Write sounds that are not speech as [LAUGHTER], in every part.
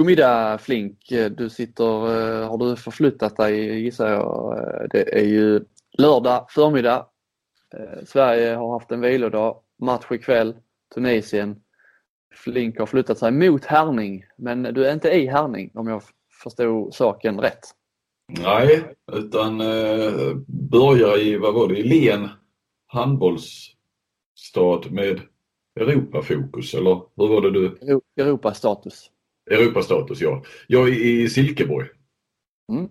Godmiddag Flink. Du sitter, har du förflyttat dig gissar jag. Det är ju lördag förmiddag. Sverige har haft en vilodag. Match ikväll. Tunisien. Flink har flyttat sig mot Härning men du är inte i Härning om jag förstod saken rätt. Nej, utan eh, börjar i, vad var det, i Len handbollsstad med Europafokus eller hur var det du? Europastatus. Europastatus ja. Jag är i Silkeborg. Mm.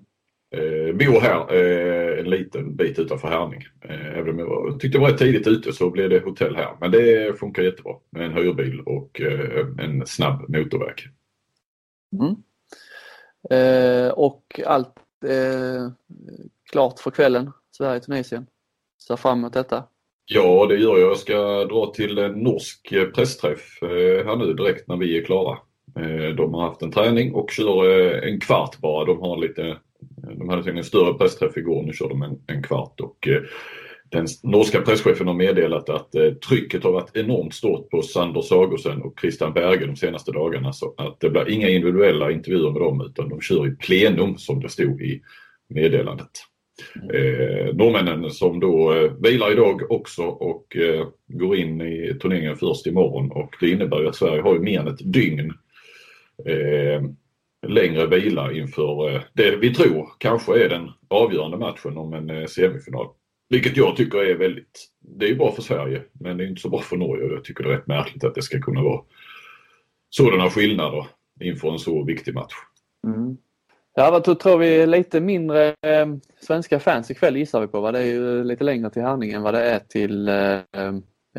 Eh, bor här eh, en liten bit utanför Härning. Eh, även om jag tyckte det var rätt tidigt ute så blev det hotell här. Men det funkar jättebra med en hyrbil och eh, en snabb motorväg. Mm. Eh, och allt eh, klart för kvällen, Sverige-Tunisien. Ser fram emot detta. Ja, det gör jag. Jag ska dra till en norsk pressträff eh, här nu direkt när vi är klara. Eh, de har haft en träning och kör eh, en kvart bara. De har lite eh, de hade en större pressträff igår, nu kör de en, en kvart och den norska presschefen har meddelat att eh, trycket har varit enormt stort på Sander Sagosen och Christian Berge de senaste dagarna. Så att det blir inga individuella intervjuer med dem utan de kör i plenum som det stod i meddelandet. Mm. Eh, norrmännen som då eh, vilar idag också och eh, går in i turneringen först imorgon och det innebär att Sverige har ju mer än ett dygn eh, längre vila inför eh, det vi tror kanske är den avgörande matchen om en eh, semifinal. Vilket jag tycker är väldigt, det är ju bra för Sverige men det är inte så bra för Norge och jag tycker det är rätt märkligt att det ska kunna vara sådana skillnader inför en så viktig match. Mm. Ja, vad tror vi lite mindre eh, svenska fans ikväll gissar vi på. Va? Det är ju lite längre till Herning än vad det är till, eh,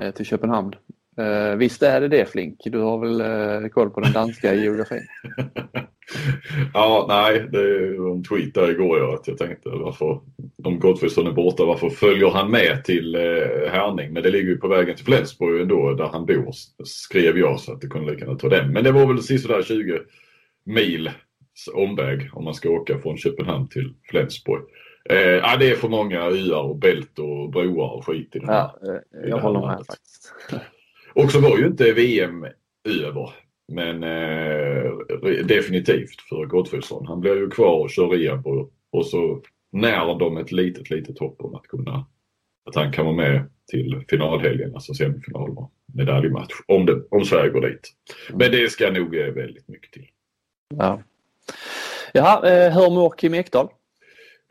eh till Köpenhamn. Eh, visst är det det Flink? Du har väl eh, koll på den danska [LAUGHS] geografin? ja, nej, det var en tweet där igår ja, att jag tänkte varför, om Gottfridsson är borta, varför följer han med till eh, Härning? Men det ligger ju på vägen till Flensburg ändå, där han bor, skrev jag så att det kunde lika gärna ta den. Men det var väl sisådär 20 mil omväg om man ska åka från Köpenhamn till Flensburg. Eh, ja, det är för många öar och bält och broar och skit i den här. Ja, eh, jag håller med faktiskt. [LAUGHS] Och så var ju inte VM över. Men eh, definitivt för Gottfridsson. Han blir ju kvar och kör rehab och, så när de ett litet, litet hopp om att kunna att han kan vara med till finalhelgen, alltså semifinal och medaljmatch. Om, det, om Sverige går dit. Men det ska nog väldigt mycket till. Ja. Jaha, eh, hur mår Kim Ekdahl?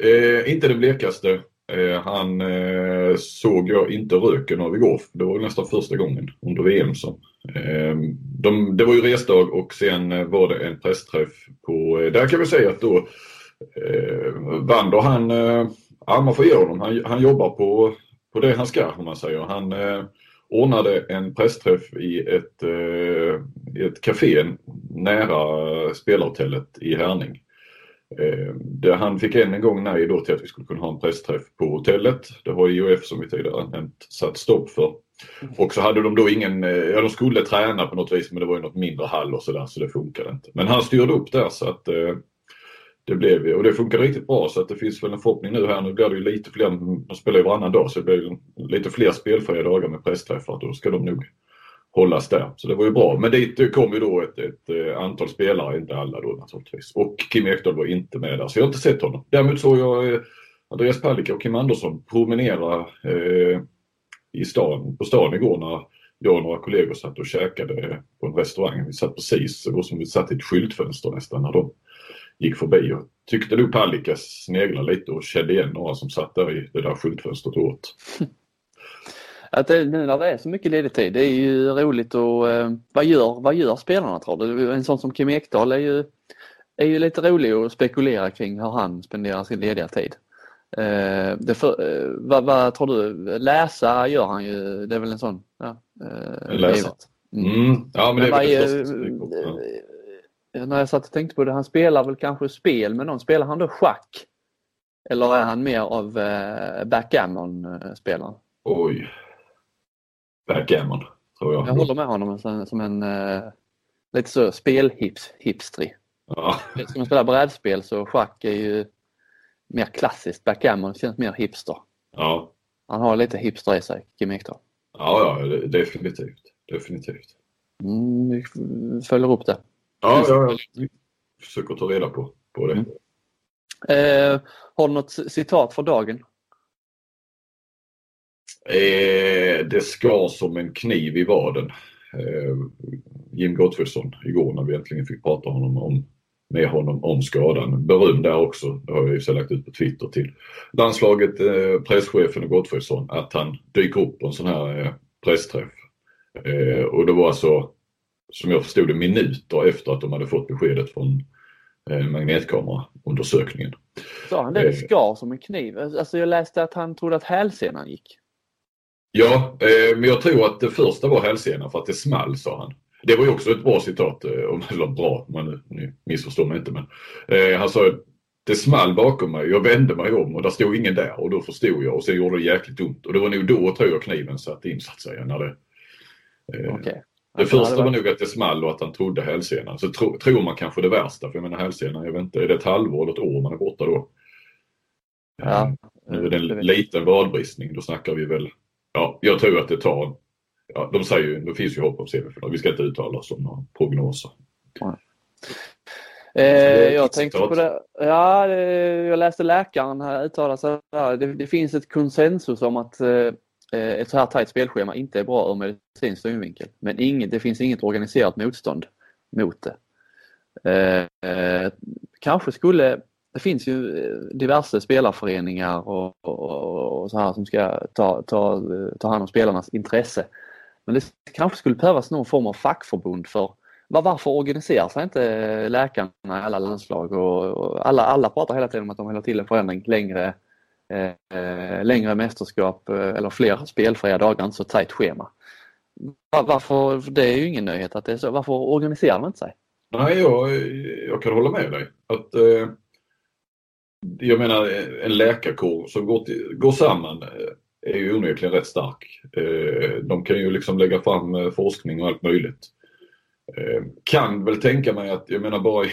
Eh, inte det blekaste. Eh, han eh, såg jag inte röken av igår. Det var nästan första gången under VM som eh, de, Det var ju resdag och sen var det en pressträff på, där kan vi säga att då eh, Wander han, ja man får ge honom, han, han jobbar på, på det han ska om man säger. Han eh, ordnade en pressträff i ett, eh, ett café nära spelarhotellet i Härning. Eh, han fick än en gång nej då till att vi skulle kunna ha en pressträff på hotellet. Det har IOF som vi tidigare nämnt satt stopp för. Mm. Och så hade de då ingen, eh, ja de skulle träna på något vis men det var ju något mindre hall och sådär så det funkade inte. Men han styrde upp där så att eh, det blev och det funkade riktigt bra så att det finns väl en förhoppning nu här. Nu blir det ju lite fler, de spelar ju varannan dag så det blir lite fler spelfria dagar med pressträffar. Då ska de nog hållas där. Så det var ju bra. Men dit kom ju då ett, ett, eh, antal spelare, inte alla då naturligtvis. Och Kim Ekdahl var inte med där, så jag har inte sett honom. Däremot såg jag eh, Andreas Palicka och Kim Andersson promenera eh, i stan, på stan igår när jag och några kollegor satt och käkade på en restaurang. Vi satt precis, det var som vi satt i ett skyltfönster nästan när de gick förbi. Och tyckte nog Palicka sneglade lite och kände igen några som satt där i det där skyltfönstret och åt. [LAUGHS] att det, nu när det är så mycket ledig tid, det är ju roligt och eh, vad, gör, vad gör spelarna tror du? En sån som Kim Ekdahl är ju, är ju lite rolig att spekulera kring hur han spenderar sin lediga tid. Eh, det för, eh, vad, vad, tror du? Läsa gör han ju, det är väl en sån? Ja, eh, Läsa. Mm. Mm. Ja, men, men det är väl eh, När jag satt och tänkte på det, han spelar väl kanske spel med någon. Spelar han då schack? Eller är han mer av eh, backgammon-spelaren? Oj backgammon, tror jag. Jag håller med honom som, som en uh, lite så spelhipstri. Ja. Ska man spela brädspel så schack är ju mer klassiskt. Backgammon känns mer hipster. Ja. Han har lite hipster i sig, Kim Ekdahl. Ja, ja, definitivt. Definitivt. Mm, vi följer upp det. Ja, ja, ja. försöker ta reda på, på det. Mm. Eh, har du något citat för dagen? Eh, det skar som en kniv i vaden. Eh, Jim Gottfridsson igår när vi äntligen fick prata honom om, med honom om skadan. Beröm där också, det har jag ju lagt ut på Twitter till landslaget, eh, presschefen och Gottfridsson, att han dyker upp på en sån här eh, pressträff. Eh, och det var alltså, som jag förstod det, minuter efter att de hade fått beskedet från eh, magnetkameraundersökningen. Sa han det? Det skar som en kniv? Alltså jag läste att han trodde att hälsenan gick. Ja, eh, men jag tror att det första var hälsenan för att det small, sa han. Det var ju också ett bra citat, eh, eller bra, man nu missförstår mig inte men. Eh, han sa det small bakom mig, jag vände mig om och där stod ingen där och då förstod jag och sen gjorde det jäkligt ont. Och det var nog då tror jag kniven satt in så att säga. När det, eh, okay. Det alltså, första var nog att det small och att han trodde hälsenan. Så tro, tror man kanske det värsta, för jag menar hälsenan, jag vet inte, är det ett halvår eller ett år man är borta då? Ja, nu är det en liten vadbristning, då snackar vi väl ja, jag tror att det tar, ja, de säger ju, det finns ju hopp om semifinal. Vi ska inte uttala oss om några prognoser. Eh, jag tänkte på det. Ja, jag läste läkaren här uttala sig. Det, det finns ett konsensus om att eh, ett så här tajt spelschema inte är bra ur medicinsk synvinkel. Men inget, det finns inget organiserat motstånd mot det. Eh, eh kanske skulle det finns ju eh, diverse spelarföreningar och, och, och, så här som ska ta, ta, ta hand om spelarnas intresse. Men det kanske skulle behövas någon form av fackförbund för varför organiserar sig inte läkarna i alla landslag och, och alla, alla pratar hela tiden om att de vill ha till en förändring längre, eh, längre mästerskap eh, eller fler spelfria dagar, inte så tajt schema. Varför, det är ju ingen nyhet att det är så. Varför organiserar man inte sig? Nej, jag, jag kan hålla med dig. Att, eh jag menar en läkarkår som går, till, går samman eh, är ju onekligen rätt stark. Eh, de kan ju liksom lägga fram eh, forskning och allt möjligt. Kan väl tänka mig att, jag menar bara i,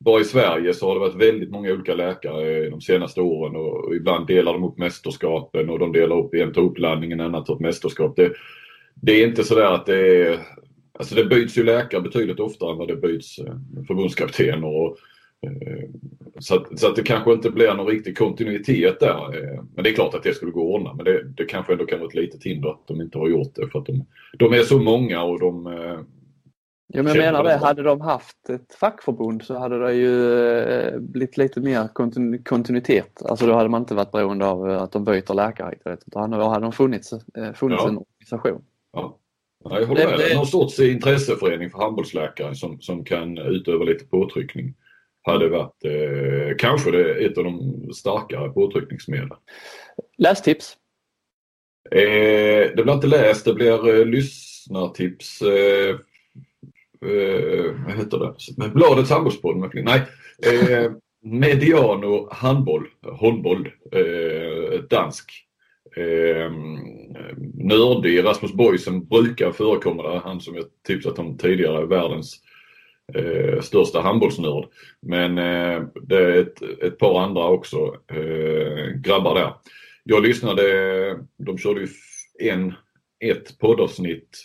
bara i Sverige så har det varit väldigt många olika läkare de senaste åren och ibland delar de upp mästerskapen och de delar upp, en tar uppladdningen, en annan tar upp mästerskap. Det, det är inte sådär att det är Alltså det byts ju läkare betydligt oftare än vad det byts förbundskaptener och så att, så att det kanske inte blir någon riktig kontinuitet där. Eh, men det är klart att det skulle gå att ordna. Men det, det kanske ändå kan vara ett litet hinder att de inte har gjort det. För att de, de är så många och de eh, Ja, men jag menar det, hade de haft ett fackförbund så hade det ju blivit lite mer kontinuitet. Alltså då hade man inte varit beroende av att de byter läkare utan då hade de funnits, funnits ja. en organisation. Ja. jag håller med. Någon sorts intresseförening för handbollsläkare som, som kan utöva lite påtryckning hade varit eh, kanske det, ett av de starkare påtryckningsmedlen. Lästips? Eh, det blir inte läst, det blir eh, lyssnartips. Eh, eh, vad heter det? Bladets handbollspodd. Nej. Eh, Mediano handboll, håndboll, eh, dansk. Eh, nördig Rasmus Boysen brukar förekomma där. Han som jag tipsat om tidigare, världens eh, största handbollsnörd. Men eh, det är ett, ett par andra också eh, grabbar där. Jag lyssnade, de körde ju en, ett poddavsnitt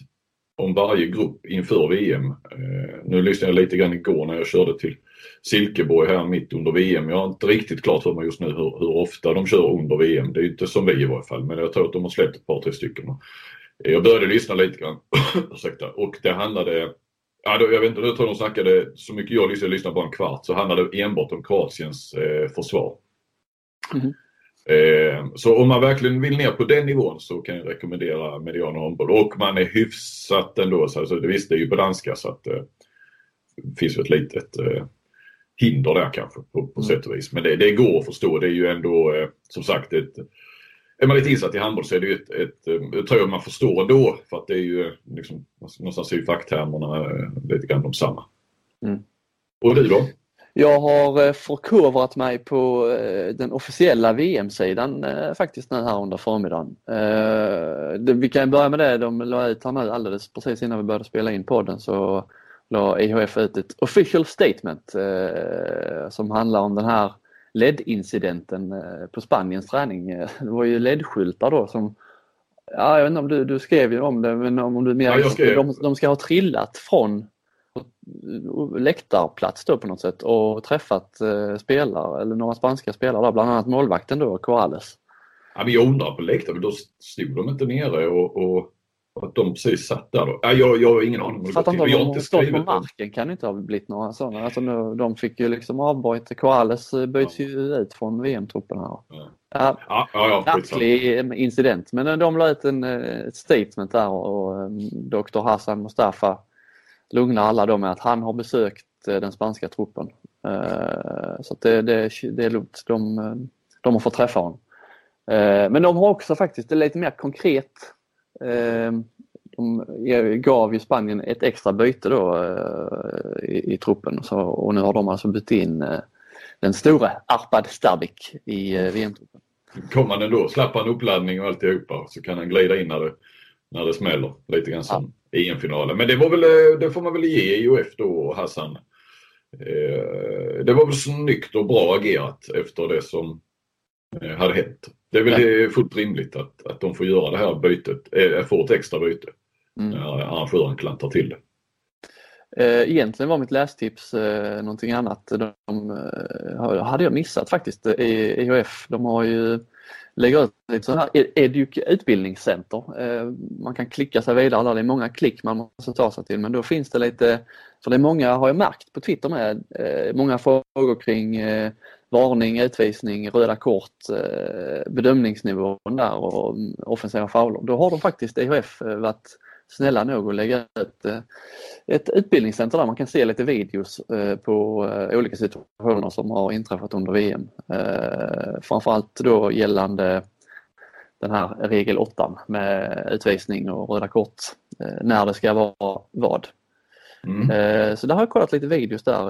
om varje grupp inför VM. Eh, nu lyssnade jag lite grann igår när jag körde till Silkeborg här mitt under VM. Jag har inte riktigt klart för mig just nu hur, hur ofta de kör under VM. Det är inte som vi i varje fall, men jag tror att de har släppt ett par, tre stycken. Jag började lyssna lite grann, [COUGHS] ursäkta, och det handlade Ja, då, jag vet inte, jag tror de snackade, så mycket jag lyssnade, lyssnade bara en kvart, så handlade det enbart om Kroatiens eh, försvar. Mm. Eh, så om man verkligen vill ner på den nivån så kan jag rekommendera median handboll. Och man är hyfsat ändå, så alltså, det, visst det är ju på danska så att eh, det finns ju ett litet eh, hinder där kanske på, på mm. sätt och vis. Men det, det går att förstå, det är ju ändå eh, som sagt ett är man lite insatt i handboll så är det ju ett, ett, ett eh, tror jag man förstår då för att det är ju liksom, någonstans är ju facktermerna eh, lite grann de samma. Mm. Och du då? Jag har eh, förkovrat mig på den officiella VM-sidan faktiskt nu här under förmiddagen. Vi kan börja med det, de la ut här nu alldeles precis innan vi började spela in podden så la IHF ut ett official statement som handlar om den här LED-incidenten eh, på Spaniens träning. Eh, det var ju LED-skyltar då som Ja, jag vet inte om du, du skrev ju om det, men om du menar ja, de, de ska ha trillat från läktarplats då på något sätt och träffat eh, spelare, eller några spanska spelare där, bland annat målvakten då, Corrales. Ja, men jag undrar på läktaren, då stod de inte nere och, och att de precis satt där då? Ja, jag, jag har ingen aning om det Fattar inte om de har stått på marken kan det inte ha blivit några sådana. Alltså nu, de fick ju liksom avbryta. Corrales byts ja. ju ut från VM-truppen. Ja. Ja, ja, ja, Märklig incident men de la ut en, ett statement där och, Dr Hassan Mustafa lugnar alla då med att han har besökt den spanska truppen. Så det, det, det är lugnt. De, de har fått träffa honom. Men de har också faktiskt, det är lite mer konkret de gav ju Spanien ett extra byte då eh, i, i truppen så, och nu har de alltså bytt in eh, den stora Arpad Stabik i eh, VM-truppen. Kommer han ändå, slapp han uppladdning och alltihopa så kan han glida in när det, när det smäller. Lite grann som ja. EM-finalen. Men det, var väl, det får man väl ge IOF då Hassan. Det var väl snyggt och bra agerat efter det som hade hänt. Det är väl ja. fullt rimligt att, att de får göra det här bytet, äh, får ett extra byte. Mm. När arrangören klantar till det. Eh, egentligen var mitt lästips eh, någonting annat. De, de eh, hade jag missat faktiskt EHF. De har ju lägger ut ett sånt här Educ utbildningscenter. Man kan klicka sig vidare det är många klick man måste ta sig till men då finns det lite, för det är många har jag märkt på Twitter med, många frågor kring varning, utvisning, röda kort, eh, bedömningsnivån där och offensiva fouler. Då har de faktiskt IHF, eh, varit snälla nog att lägga ut eh, ett utbildningscenter där man kan se lite videos på olika situationer som har inträffat under VM. Framförallt då gällande den här regel 8 med utvisning och röda kort. När det ska vara vad. Mm. Eh, så där har jag kollat lite videos där.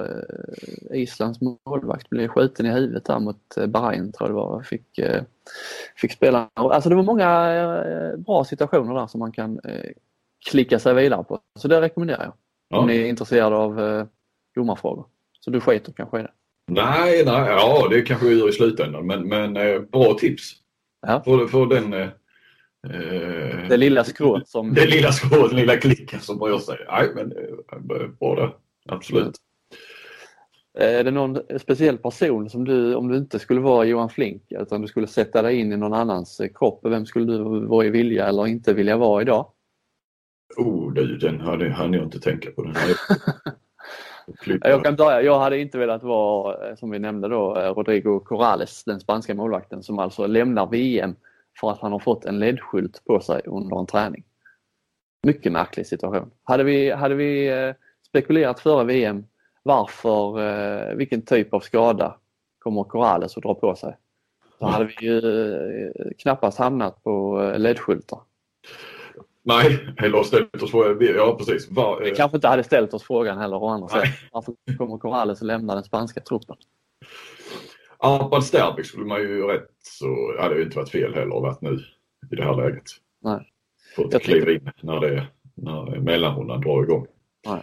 Eh, Islands målvakt blev skjuten i huvudet där mot eh, Bahrain tror jag det var. Fick, fick spela. Alltså det var många bra situationer där som man kan klicka sig vidare på. Så det rekommenderar jag. Ja. Om ni är intresserade av domarfrågor. Så du skiter kanske i det? Nej, nej, ja det kanske vi gör i slutändan men, men bra tips. Ja. För, för den Eh, det lilla skrået som... Det lilla skrået, den lilla klicken som bryr sig. Nej, men eh, bra det. Absolut. Är det någon speciell person som du, om du inte skulle vara Johan Flink, utan du skulle sätta dig in i någon annans kropp, vem skulle du vara i vilja eller inte vilja vara idag? Oh du, den hade, hade jag inte tänka på. Den [LAUGHS] jag kan börja. Jag hade inte velat vara, eh, som vi nämnde då, Rodrigo Corrales, den spanska målvakten som alltså lämnar VM för att han har fått en ledskylt på sig under en träning. Mycket märklig situation. Hade vi, hade vi eh, spekulerat före VM varför, eh, vilken typ av skada kommer Corrales att dra på sig? Så hade vi ju eh, knappast hamnat på ledskyltar. Nej, eller ställt oss frågan. Ja, precis. Var, vi kanske inte hade ställt oss frågan heller å andra sidan. Varför kommer Corrales att lämna den spanska truppen? Arpad Sterbik skulle man ju rätt så hade det inte varit fel heller att varit nu i det här läget. Nej. Fått kliva in när, det, när mellanrundan drar igång. Nej.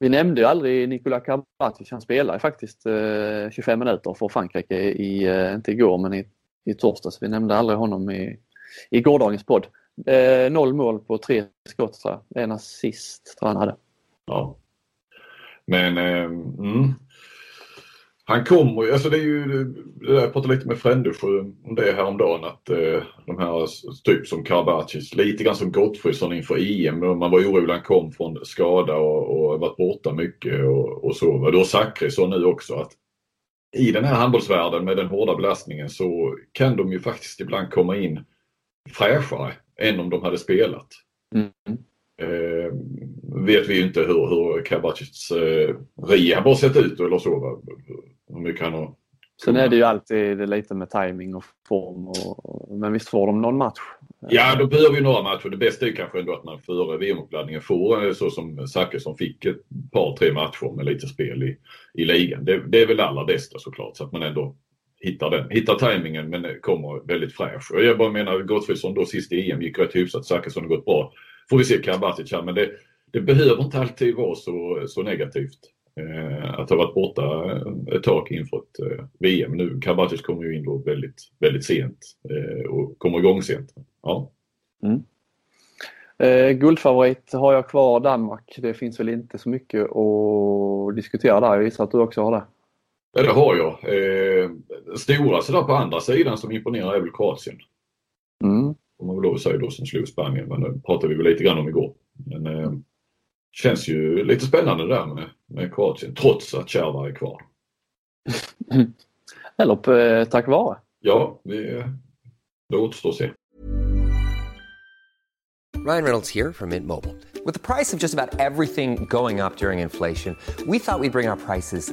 Vi nämnde ju aldrig Nikola Karabatic. Han spelade faktiskt eh, 25 minuter för Frankrike i, eh, inte igår men i, i torsdags. Vi nämnde aldrig honom i, i gårdagens podd. Eh, noll mål på tre skott tror jag. En assist tror jag han hade. Ja. Men eh, mm, han kommer ju, alltså det är ju, jag pratade lite med Frändesjö om det häromdagen att eh, de här typ som Karabatic, lite grann som Gottfridsson inför EM. Man var orolig han kom från skada och, och varit borta mycket och, och så. Du har Zachrisson nu också att i den här handbollsvärlden med den hårda belastningen så kan de ju faktiskt ibland komma in fräschare än om de hade spelat. Mm. Eh, vet vi inte hur, hur Karabatic eh, rehab har sett ut eller så. Mycket han har Sen är det ju alltid lite med timing och form. Och, men visst får de någon match? Ja, då behöver vi några matcher. Det bästa är kanske ändå att man före VM-uppladdningen får eh, så som Zachrisson fick ett par, tre matcher med lite spel i, i ligan. Det, det är väl allra bästa såklart så att man ändå hittar den. Hittar tajmingen men kommer väldigt fräsch. Och jag bara menar Gottfridsson då sist i EM gick rätt hyfsat. Zachrisson har gått bra. Får vi se Karabatic här men det, det behöver inte alltid vara så, så negativt. Eh, att ha varit borta ett tag inför ett eh, VM. Nu Karabatic kommer ju in då väldigt, väldigt sent eh, och kommer igång sent. Ja. Mm. Eh, guldfavorit har jag kvar Danmark. Det finns väl inte så mycket att diskutera där. Jag gissar att du också har det. Ja, det har jag. Eh, stora sådär på andra sidan som imponerar är väl Kroatien. Mm. Får man väl lov att säga då som slog Spanien. Men det pratade vi väl lite grann om igår. Men eh, känns ju lite spännande där med, med Kroatien trots att Kärva är kvar. [LAUGHS] Eller eh, tack vare. Ja, det, det återstår att se. Ryan Reynolds here from Mint Mobile. With the price of just about everything going up during inflation, we thought we'd bring our prices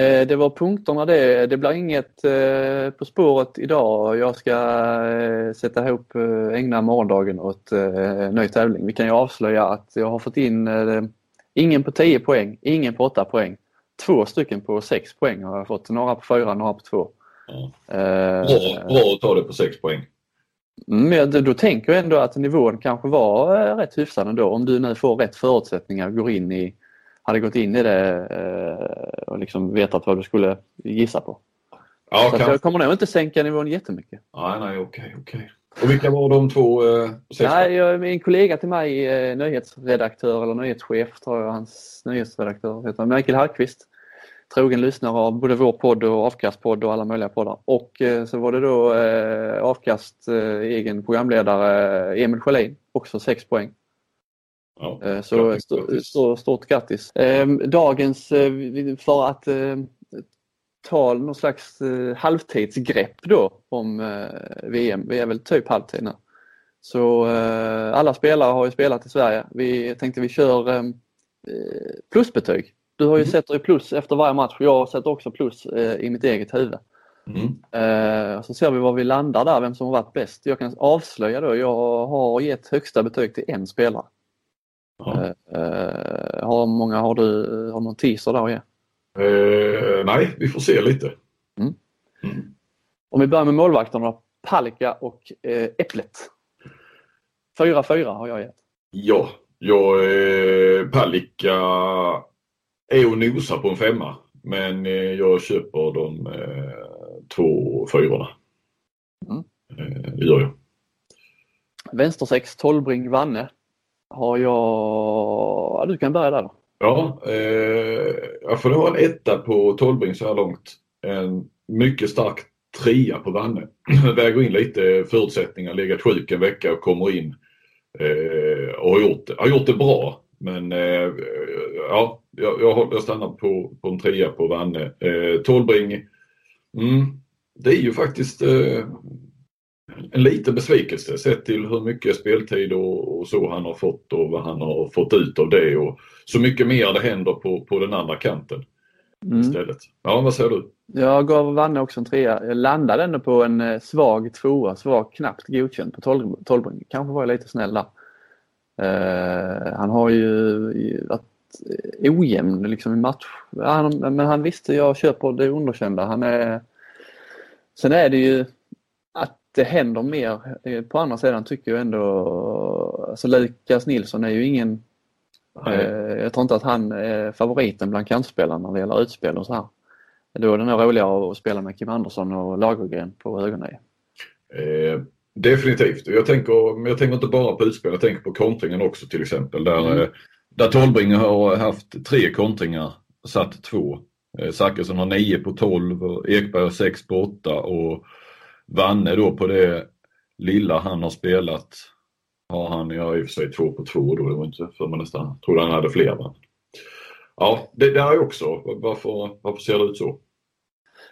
det var punkterna det. Det blir inget eh, På spåret idag. Jag ska eh, sätta ihop, eh, ägna morgondagen åt eh, ny tävling. Vi kan ju avslöja att jag har fått in eh, ingen på 10 poäng, ingen på 8 poäng. Två stycken på 6 poäng har jag fått. Några på 4, några på 2. Ja. Eh, Bra, bra att ta det på 6 poäng. Men då, tänker jag ändå att nivån kanske var eh, rätt hyfsad ändå. Om du nu får rätt förutsättningar, går in i, hade gått in i det eh, och liksom vetat vad du skulle gissa på. Ja, Så kanske. jag kommer nog inte sänka nivån jättemycket. Nej, nej, okej, okej. Och vilka var de två eh, sex Nej, jag, en kollega till mig, eh, nyhetsredaktör eller nyhetschef, tror jag hans nyhetsredaktör heter, Mikael Hallqvist. Trogen lyssnare av både vår podd och Avkastpodd och alla möjliga poddar. Och eh, så var det då eh, Avkast eh, egen programledare Emil Sjölin, också 6 poäng. Ja, Eh, Så grattis, st- grattis. st- stort grattis. Eh, Dagens, eh, för att eh, ta någon slags eh, halvtidsgrepp då om VM. Vi är väl typ halvtid nu. Så alla spelare har ju spelat i Sverige. Vi tänkte vi kör eh, plusbetyg. Du har ju sett i plus efter varje match. Jag sätter också plus i mitt eget huvud. Mm. Så ser vi var vi landar där, vem som har varit bäst. Jag kan avslöja då, jag har gett högsta betyg till en spelare. Ja. Eh, har många har du har någon teaser där att ge? Eh, nej, vi får se lite. Mm. Mm. Om vi börjar med målvakterna, Palicka och eh, Äpplet. 4-4 har jag gett. Ja, jag, eh, Palicka är och nosar på en femma. Men eh, jag köper de eh, två fyrorna. Mm. Eh, det gör jag. Vänstersex, Tolbring, Vanne. Har jag... Ja, du kan börja där då. Ja, eh, jag får ha en etta på Tolbring så här långt. En mycket stark trea på Vanne. [CLEARS THROAT] Väger in lite förutsättningar, legat sjuk en vecka och kommer in eh, och har gjort, det- har gjort det bra. Men eh, ja, jag, jag, jag stannar på, på en trea på Vanne. Eh, Tolbring, mm, det är ju faktiskt eh, en liten besvikelse sett till hur mycket speltid och, och så han har fått och vad han har fått ut av det och så mycket mer det händer på, på den andra kanten Mm. istället. Ja, vad säger du? Jag gav Vanne också en trea. Jag landade ändå på en eh, svag tvåa, svag knappt godkänd på Tol- Tolbring. Kanske var jag lite snäll där. Eh, han har ju varit eh, ojämn liksom i match. Ja, han, men han visste jag köper det underkända. Han är... Sen är det ju det händer mer. På andra sidan tycker jag ändå, alltså Lukas Nilsson är ju ingen. Eh, Jag tror inte att han är favoriten bland kantspelarna när det gäller utspel och så här. Då är det nog roligare att spela med Kim Andersson och Lagergren på ögonen. Eh, definitivt. Jag tänker, men jag tänker inte bara på utspel, jag tänker på kontringen också till exempel. Där, Mm. eh, där Tolbring har haft tre kontringar, satt två. Eh, Zachrisson har nio på 12, och Ekberg har sex på åtta och Vanne då på det lilla han har spelat har han, ja i och för sig två på två då, det var inte för man nästan trodde han hade fler. Men... Ja, det där är också, varför, varför ser det ut så?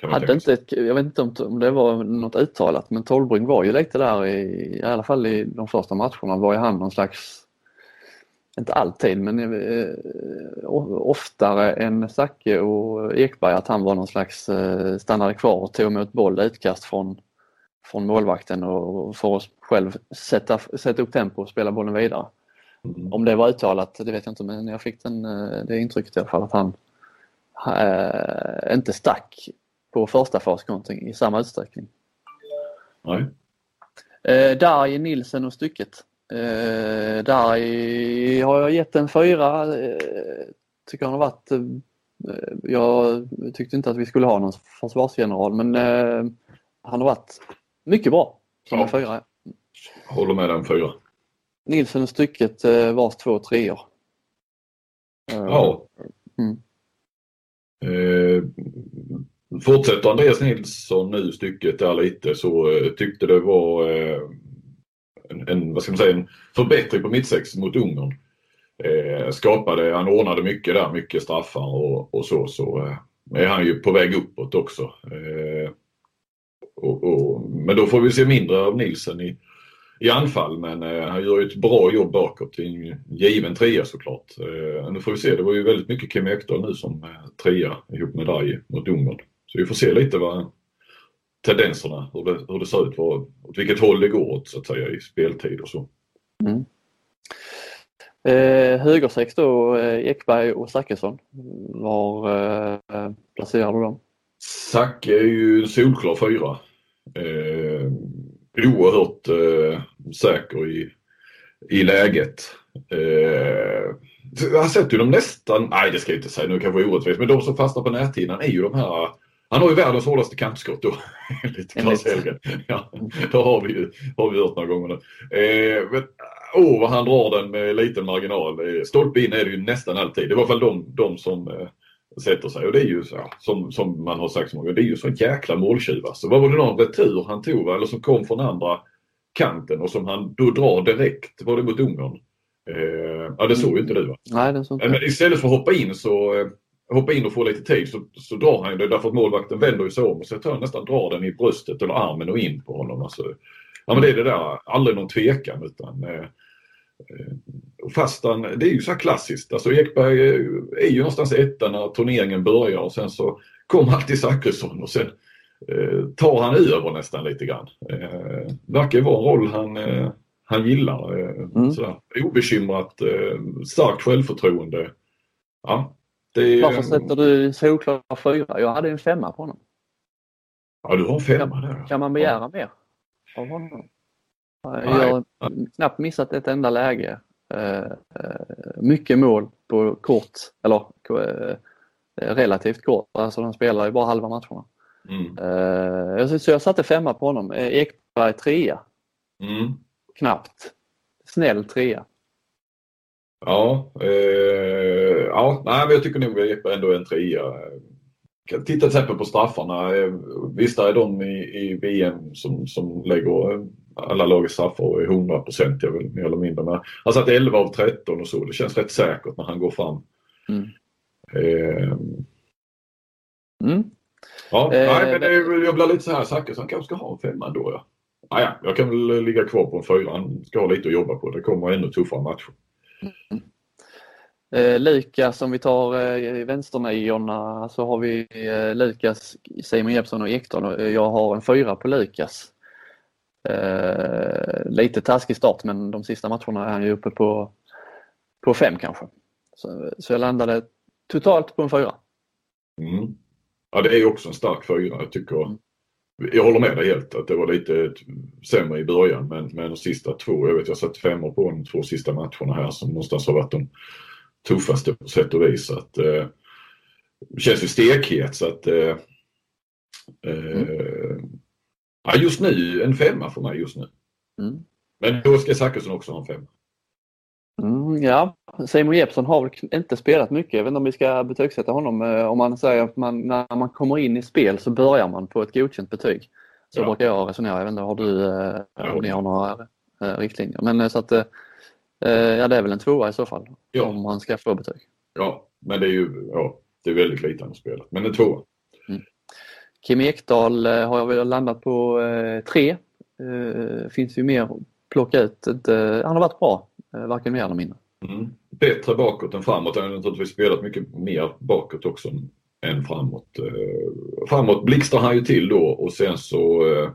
Hade inte jag vet inte om, om det var något uttalat men Tolbring var ju lite där i, i alla fall i de första matcherna var ju han någon slags, inte alltid men eh, o- oftare än Zacke och Ekberg att han var någon slags eh, stannade kvar och tog emot boll utkast från från målvakten och får oss själv sätta, sätta upp tempo och spela bollen vidare. Mm. Om det var uttalat, det vet jag inte, men jag fick den, eh, det intrycket i alla fall att han äh, inte stack på första faskonting i samma utsträckning. Nej. Eh, Darj, Nilsen och stycket. Eh, Darj har jag gett en fyra. Eh, tycker han har varit jag tyckte inte att vi skulle ha någon försvarsgeneral men han har varit mycket bra som Ja. en fyra. Håller med den fyra. Nilsen och stycket eh, vars två treor. Eh, Ja. Mm. Eh, fortsätter Andreas Nilsson nu stycket där lite så eh, tyckte det var eh, en, en, vad ska man säga, en förbättring på mittsex mot Ungern. Eh, skapade, han ordnade mycket där, mycket straffar och, och så. Så eh, är han ju på väg uppåt också. Eh, och, och, men då får vi se mindre av Nilsen i, i anfall men eh, han gör ju ett bra jobb bakåt. i en given trea såklart. Eh, nu får vi se, det var ju väldigt mycket Kim Ekdahl nu som eh, trea ihop med Daje mot Ungern. Så vi får se lite vad tendenserna, hur det, hur det ser ut, vad, åt vilket håll det går åt så att säga i speltid och så. Mm. Eh, högersex då, eh, Ekberg och Zachrisson. Var eh, placerar du dem? Zacke är ju en solklar fyra. Eh, oerhört eh, säker i, i läget. Eh, jag har sett ju dem nästan, nej det ska jag inte säga nu kanske orättvist, men de som fastnar på näthinnan är ju de här han har ju världens hårdaste kampskott då. [LAUGHS] Enligt Enligt- Helgen. Ja, det har vi ju har vi hört några gånger nu. Eh, men, åh, vad han drar den med liten marginal. Eh, Stolpe in är det ju nästan alltid. Det är i alla fall de, de som eh, sätter sig. Och det är ju så, som, som man har sagt så många gånger, det är ju så jäkla måltjuv. Alltså, vad var det någon retur han tog va? eller som kom från andra kanten och som han då drar direkt. Var det mot Ungern? Eh, ja det såg ju inte du va? Nej, den sånt. Men istället för att hoppa in så eh, hoppa in och få lite tid så, så drar han det därför att målvakten vänder sig om och så tar han nästan drar den i bröstet eller armen och in på honom. Alltså, ja men det är det där, aldrig någon tvekan utan eh, fast han, det är ju så här klassiskt. Alltså Ekberg eh, är ju någonstans etta när turneringen börjar och sen så kommer alltid Zachrisson och sen eh, tar han över nästan lite grann. Eh, verkar vara en roll han, eh, han gillar. Eh, Mm. sådär. Obekymrat, eh, starkt självförtroende. Ja, det Varför sätter du solklar fyra? Jag hade en femma på honom. ja, du har en femma där. Kan man begära mer av honom? Jag har knappt missat ett enda läge. Eh, eh, mycket mål på kort, eller eh, relativt kort. Alltså de spelar ju bara halva matcherna. Mm. Så jag satte femma på honom. Ekberg trea, Mm. knappt. Snäll trea. Ja, eh, ja nej, men jag tycker nog Ekberg ändå är en trea. Titta till exempel på straffarna. Eh, Visst är de i, i VM som, som lägger eh, alla lagets straffar och är 100 procent mer eller mindre. Men han satt 11 av 13 och så. Det känns rätt säkert när han går fram. Mm. Eh, Mm. ja, Eh, nej, men det, är- jag blir lite så här, Zachrisson kanske ska ha en femma då ja. Ah, ja, jag kan väl ligga kvar på en fyra. Han ska ha lite att jobba på. Det kommer ännu tuffare matcher. Eh, Lukas, om vi tar eh, vänsterniorna så har vi eh, Lukas, Simon Jeppsson och Ekdal. Eh, Jag har en fyra på Lukas. Eh, lite taskig start men de sista matcherna är han ju uppe på, på fem kanske. Så, så jag landade totalt på en fyra. Mm. Ja, det är också en stark fyra. Jag tycker jag håller med dig helt att det var lite sämre i början men, men de sista två, jag vet jag satt femmor på de två sista matcherna här som någonstans har varit de tuffaste på sätt och vis. Så att, eh, det känns ju stekhet så att eh, eh, ja, just nu en femma för mig just nu. Mm. Men då ska Zachrisson också ha en femma. Mm, ja, Simon Jeppsson har väl inte spelat mycket. Jag vet inte om vi ska betygsätta honom. Eh, Om man säger att man, när man kommer in i spel så börjar man på ett godkänt betyg. Så Ja. brukar jag resonera. Jag vet inte, har du, eh, om ni har några riktlinjer? Men så att, ja det är väl en tvåa i så fall. Ja. Om man ska få betyg. Ja, men det är ju ja, det är väldigt lite han har spelat. Men en tvåa. Kim Ekdahl eh, har jag väl landat på eh, tre. Eh, finns ju mer att plocka ut. Han har varit bra, eh, varken mer eller mindre. Mm. Bättre bakåt än framåt. Han har naturligtvis spelat mycket mer bakåt också än framåt. Eh, framåt blixtrar han ju till då och sen så eh,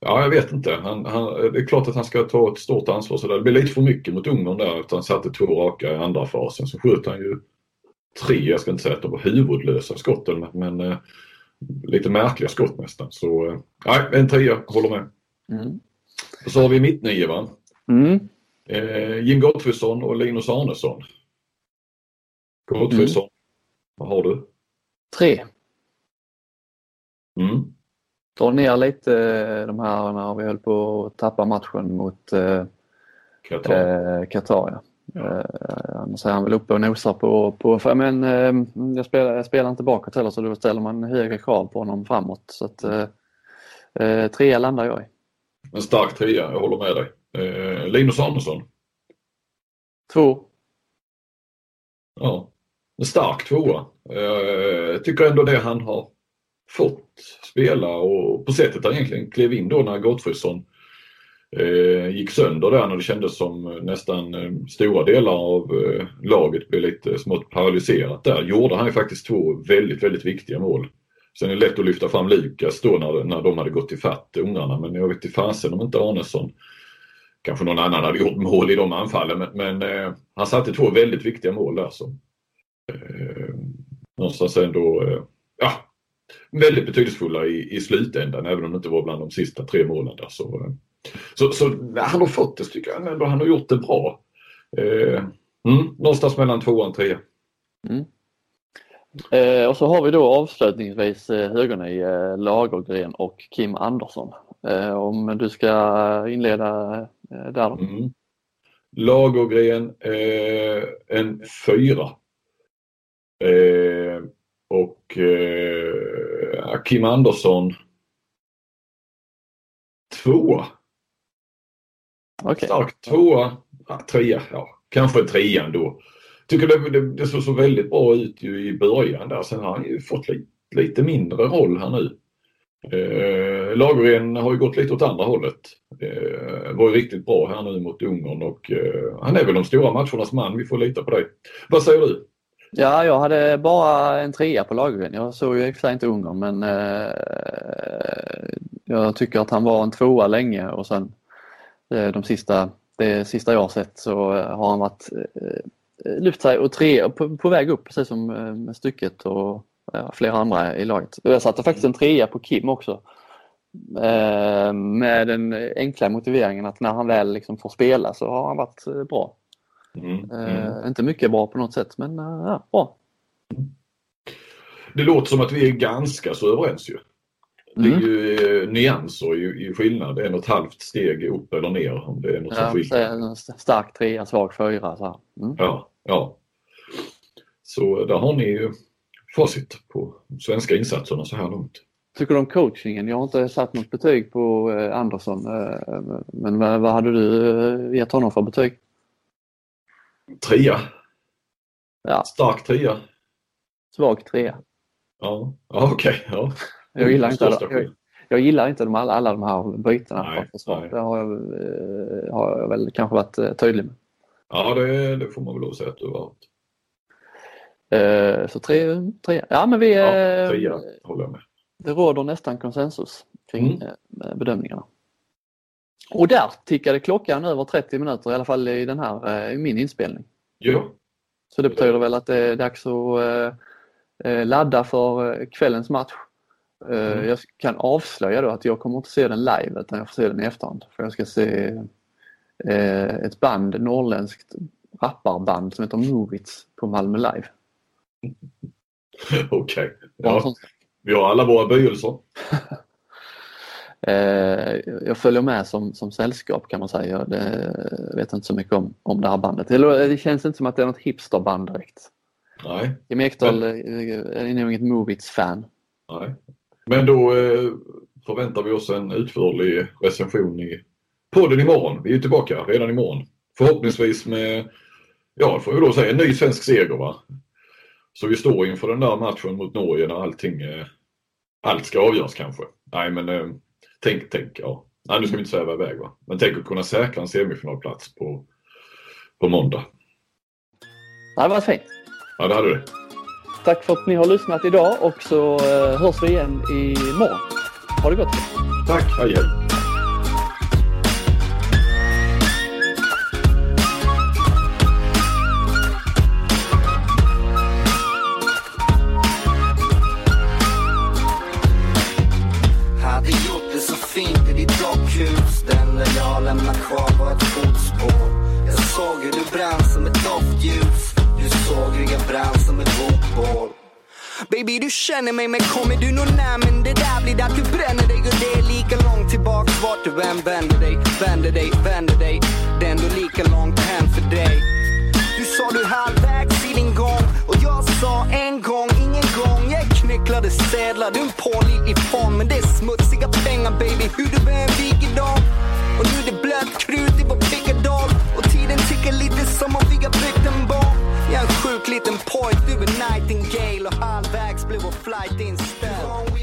Ja, jag vet inte. Han, han, det är klart att han ska ta ett stort ansvar. Så det blir lite för mycket mot Ungern där. Att han satte två raka i andra fasen. Så sköt han ju tre, jag ska inte säga att de var huvudlösa skotten, men, eh, lite märkliga skott nästan. Så eh, nej, en trea, håller med. Mm. Och så har vi mittnio va? Mm. Eh, Jim Gottfridsson och Linus Arnesson. Gottfridsson, vad har du? Tre. Mm. Dra ner lite eh, de här när vi höll på att tappa matchen mot eh, Qatar. eh, Qatar. Ja. Eh, annars är han väl uppe och nosar på, på men eh, jag, spelar, jag spelar inte bakåt heller så då ställer man högre krav på honom framåt. Så att, eh, eh, trea landar jag i. En stark trea, jag håller med dig. Eh, Linus Arnesson. Två. Ja, en stark tvåa. Eh, Jag tycker ändå det han har fått spela och på sättet han egentligen klev in då när Gottfridsson eh, gick sönder där när det kändes som nästan eh, stora delar av eh, laget blev lite smått paralyserat där. Gjorde han ju faktiskt två väldigt, väldigt viktiga mål. Sen är det lätt att lyfta fram Lukas då när, när de hade gått i fatt ungarna men jag vet inte fasen om inte Arnesson Kanske någon annan hade gjort mål i de anfallen men, men eh, han satte två väldigt viktiga mål där. som eh, någonstans ändå eh, ja, väldigt betydelsefulla i, i slutändan även om det inte var bland de sista tre målen där. Så, eh, så, så han har fått det tycker jag ändå. Han har gjort det bra. Eh, mm, någonstans mellan tvåan och trean. Eh, och så har vi då avslutningsvis eh, i eh, Lagergren och Kim Andersson. Eh, om du ska inleda eh, där då. Mm. Lagergren eh, en fyra. Eh, och Kim Andersson tvåa. Okej. Stark tvåa. Ja, trea, ja. Kanske trea ändå. Tycker det, det, det såg så väldigt bra ut ju i början där. Sen har han ju fått li, lite mindre roll här nu. Eh, Lagergren har ju gått lite åt andra hållet. Eh, var ju riktigt bra här nu mot Ungern och eh, han är väl de stora matchernas man. Vi får lita på dig. Vad säger du? Ja, jag hade bara en trea på Lagergren. Jag såg ju i och för sig inte Ungern men eh, jag tycker att han var en tvåa länge och sen eh, de sista, det sista jag har sett så eh, har han varit eh, lyft sig och tre, på, på väg upp precis som eh, med stycket och ja, flera andra i laget. Jag satte faktiskt en trea på Kim också. Eh, med den enkla motiveringen att när han väl liksom får spela så har han varit eh, bra. Mm, Eh, mm. Inte mycket bra på något sätt men eh, ja, bra. Det låter som att vi är ganska så överens ju. Det är Mm. ju eh, nyanser i, i skillnad. En och ett halvt steg upp eller ner om det är något som Ja, skiljer. en st- stark trea, svag fyra. Så här. Mm. Ja, ja. Så där har ni ju facit på svenska insatserna så här långt. Tycker du om coachingen? Jag har inte satt något betyg på eh, Andersson eh, men vad, hade du eh, gett honom för betyg? Trea. Ja, Stark trea. svag trea. Ja, ja okej. Ja. Jag gillar inte, Största jag, gillar inte de, alla, alla de här bytena Nej, nej. Det har jag, eh, har jag väl kanske varit eh, tydlig med. Ja, det, det får man väl lov att säga att du har varit. Eh, Så tre, tre. Ja men vi, Ja, trea håller jag med. det råder nästan konsensus kring Mm. bedömningarna. Och där tickade klockan över 30 minuter i alla fall i den här, eh, i min inspelning. Ja, Så det betyder väl att det är dags att eh, eh, ladda för kvällens match. Mm. Jag kan avslöja då att jag kommer inte se den live utan jag får se den i efterhand. För jag ska se ett band, norrländskt rapparband som heter Movits på Malmö Live. [LAUGHS] okej. En Ja, vi har alla våra böjelser. [LAUGHS] Eh, jag följer med som, som sällskap kan man säga. Jag vet inte så mycket om, om det här bandet. Eller, det känns inte som att det är något hipsterband direkt. Nej, Jim Ekdahl eh, är nog inget Movits-fan. nej. Men då eh, förväntar vi oss en utförlig recension i podden imorgon. Vi är tillbaka redan imorgon. Förhoppningsvis med, ja får vi då säga, en ny svensk seger va. Så vi står inför den där matchen mot Norge när allting, eh, allt ska avgöras kanske. Nej men eh, tänk, tänk, ja. Nej nu ska vi inte sväva iväg va. Men tänk att kunna säkra en semifinalplats på, på måndag. Det hade varit fint. Ja det hade det. Tack för att ni har lyssnat idag och så eh, hörs vi igen imorgon. Ha det gott! Tack, hej hej. Känner mig men kommer du nog när men det där blir att du bränner dig och det är lika långt tillbaks vart du än vänder dig, vänder dig, vänder dig. Det är ändå lika långt hem för dig. Du sa du halvvägs i din gång och jag sa en gång, ingen gång. Jag knycklade knäcklade sedlar, du är en pålitlig form men det är smutsiga pengar baby. Hur du liten pojk, du är nightingale och halvvägs blev vår flight inställd.